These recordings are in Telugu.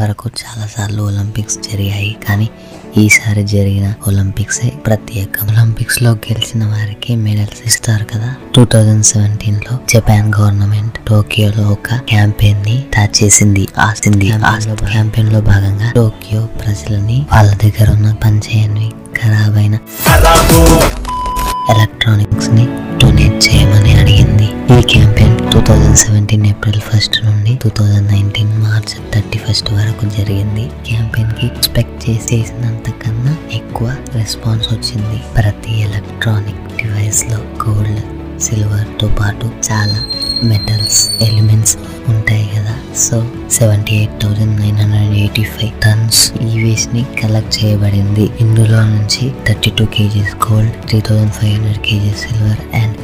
వరకు చాలా సార్లు ఒలింపిక్స్ జరిగాయి. కానీ ఈసారి జరిగిన ఒలింపిక్స్ ప్రత్యేకం. ఒలింపిక్స్లో గెలిచిన వారికి మెడల్స్ ఇస్తారు కదా. టూ థౌజండ్ సెవెంటీన్లో జపాన్ గవర్నమెంట్ టోకియోలో ఒక క్యాంపెయిన్ని స్టార్ట్ చేసింది. ఆసింది క్యాంపెయిన్లో భాగంగా. టోకియో ప్రజలని వాళ్ళ దగ్గర ఉన్న పనిచేయని ఖరాబ్ అయిన ఎలక్ట్రానిక్స్ని డొనేట్ చేయమని అడిగింది. ఈ campaign two thousand seventeen April first నుండి two thousand nineteen March thirty first వరకు జరిగింది. క్యాంపెయిన్కి ఎక్స్పెక్ట్ చేసేసినంత కన్నా ఎక్కువ రెస్పాన్స్ వచ్చింది. ప్రతి ఎలక్ట్రానిక్ డివైస్లో గోల్డ్ సిల్వర్తో పాటు చాలా మెటల్స్ ఎలిమెంట్స్ ఉంటాయి కదా. So seventy eight thousand nine hundred eighty five tons ఈ వేస్ట్ని కలెక్ట్ చేయబడింది. ఇందులో నుంచి thirty two kgs gold three thousand five hundred kgs silver and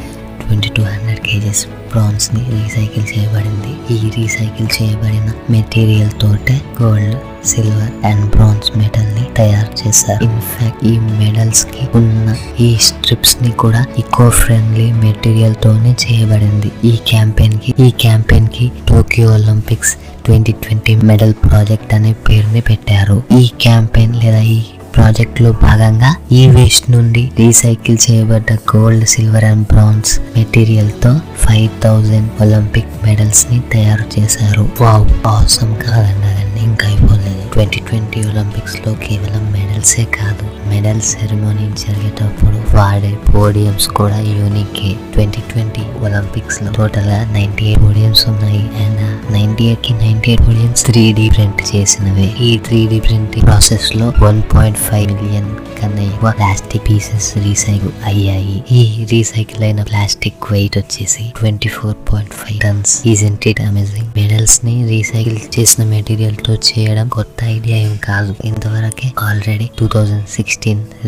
twenty two hundred kgs బ్రాన్స్ని recycle చేయబడింది. ఈ రీసైకిల్ చేయబడిన మెటీరియల్ తోటే గోల్డ్ సిల్వర్ అండ్ బ్రాన్స్ మెడల్ని తయారు చేశారు. ఇన్ఫాక్ట్ ఈ మెడల్స్కి ఉన్న ఈ స్ట్రిప్స్ని కూడా ఈకో ఫ్రెండ్లీ మెటీరియల్ తోనే చేయబడింది. ఈ క్యాంపెయిన్కి ఈ క్యాంపెయిన్కి Tokyo Olympics twenty twenty medal project అనే పేరుని పెట్టారు. ఈ క్యాంపెయిన్ లేదా ఈ ప్రాజెక్ట్లో భాగంగా ఈ వేస్ట్ నుండి రీసైకిల్ చేయబడ్డ గోల్డ్ సిల్వర్ అండ్ బ్రాన్స్ మెటీరియల్తో ఫైవ్ థౌజండ్ ఒలింపిక్ మెడల్స్ని తయారు చేశారు. వావ్ అవసరం కాదన్నదండి ఇంకా అయిపోలేదు. ట్వంటీ ట్వంటీ ఒలింపిక్స్లో కేవలం మెడల్సే కాదు. మెడల్ సెరమోనీ జరిగేటప్పుడు వాడే పోడియంస్ కూడా యూనిక్ ట్వంటీ ట్వంటీ ఒలింపిక్స్లో టోటల్గా నైన్టీ ఎయిట్ పోడియంస్ ఉన్నాయి. అండ్ నైన్టీ ఎయిట్కి ninety eight podiums three D print చేసినవి. ఈ త్రీ డి ప్రింట్ ప్రాసెస్లో వన్ పాయింట్ ఫైవ్ మిలియన్ కన్నా ఎక్కువ ప్లాస్టిక్ పీసెస్ రీసైకిల్ అయ్యాయి. ఈ రీసైకిల్ అయిన ప్లాస్టిక్ వెయిట్ వచ్చేసి twenty four point five tons isn't it amazing మెడల్స్ని recycle చేసిన మెటీరియల్తో చేయడం కొత్త ఐడియా ఏం కాదు. ఇంతవరకే already two thousand sixteen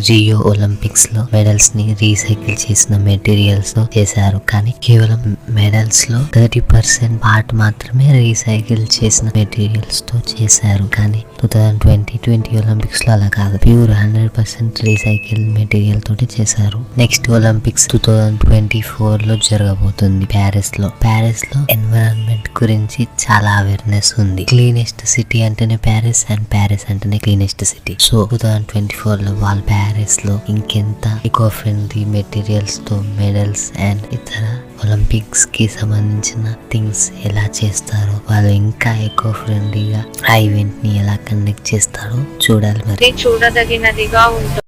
Rio ఒలింపిక్స్లో మెడల్స్ని రీసైకిల్ చేసిన మెటీరియల్స్తో చేశారు. కానీ కేవలం మెడల్స్లో థర్టీ పర్సెంట్ పార్ట్ మాత్రమే రీసైకిల్ చేసిన మెటీరియల్స్తో చేశారు. కానీ టూ థౌజండ్ ట్వంటీ ట్వంటీ ఒలింపిక్స్లో అలా కాదు pure hundred percent recycle material తోటి చేశారు. Next Olympics two thousand twenty ఫోర్లో జరగబోతుంది ప్యారిస్లో ప్యారిస్లో ఎన్విరాన్మెంట్ గురించి చాలా అవేర్నెస్ ఉంది. క్లీనెస్ట్ సిటీ అంటేనే ప్యారిస్ అండ్ ప్యారిస్ అంటేనే cleanest city so two thousand twenty ఫోర్లో వాళ్ళు ప్యారిస్లో ఇంకెంత ఎకో ఫ్రెండ్లీ మెటీరియల్స్తో మెడల్స్ అండ్ ఇతర ఒలింపిక్స్కి సంబంధించిన థింగ్స్ ఎలా చేస్తారో వాళ్ళు ఇంకా ఎకో ఫ్రెండ్లీగా ఆ ఈవెంట్ని ఎలా కండక్ట్ చేస్తారో చూడాలి మరి. చూడదగినదిగా ఉంటుంది.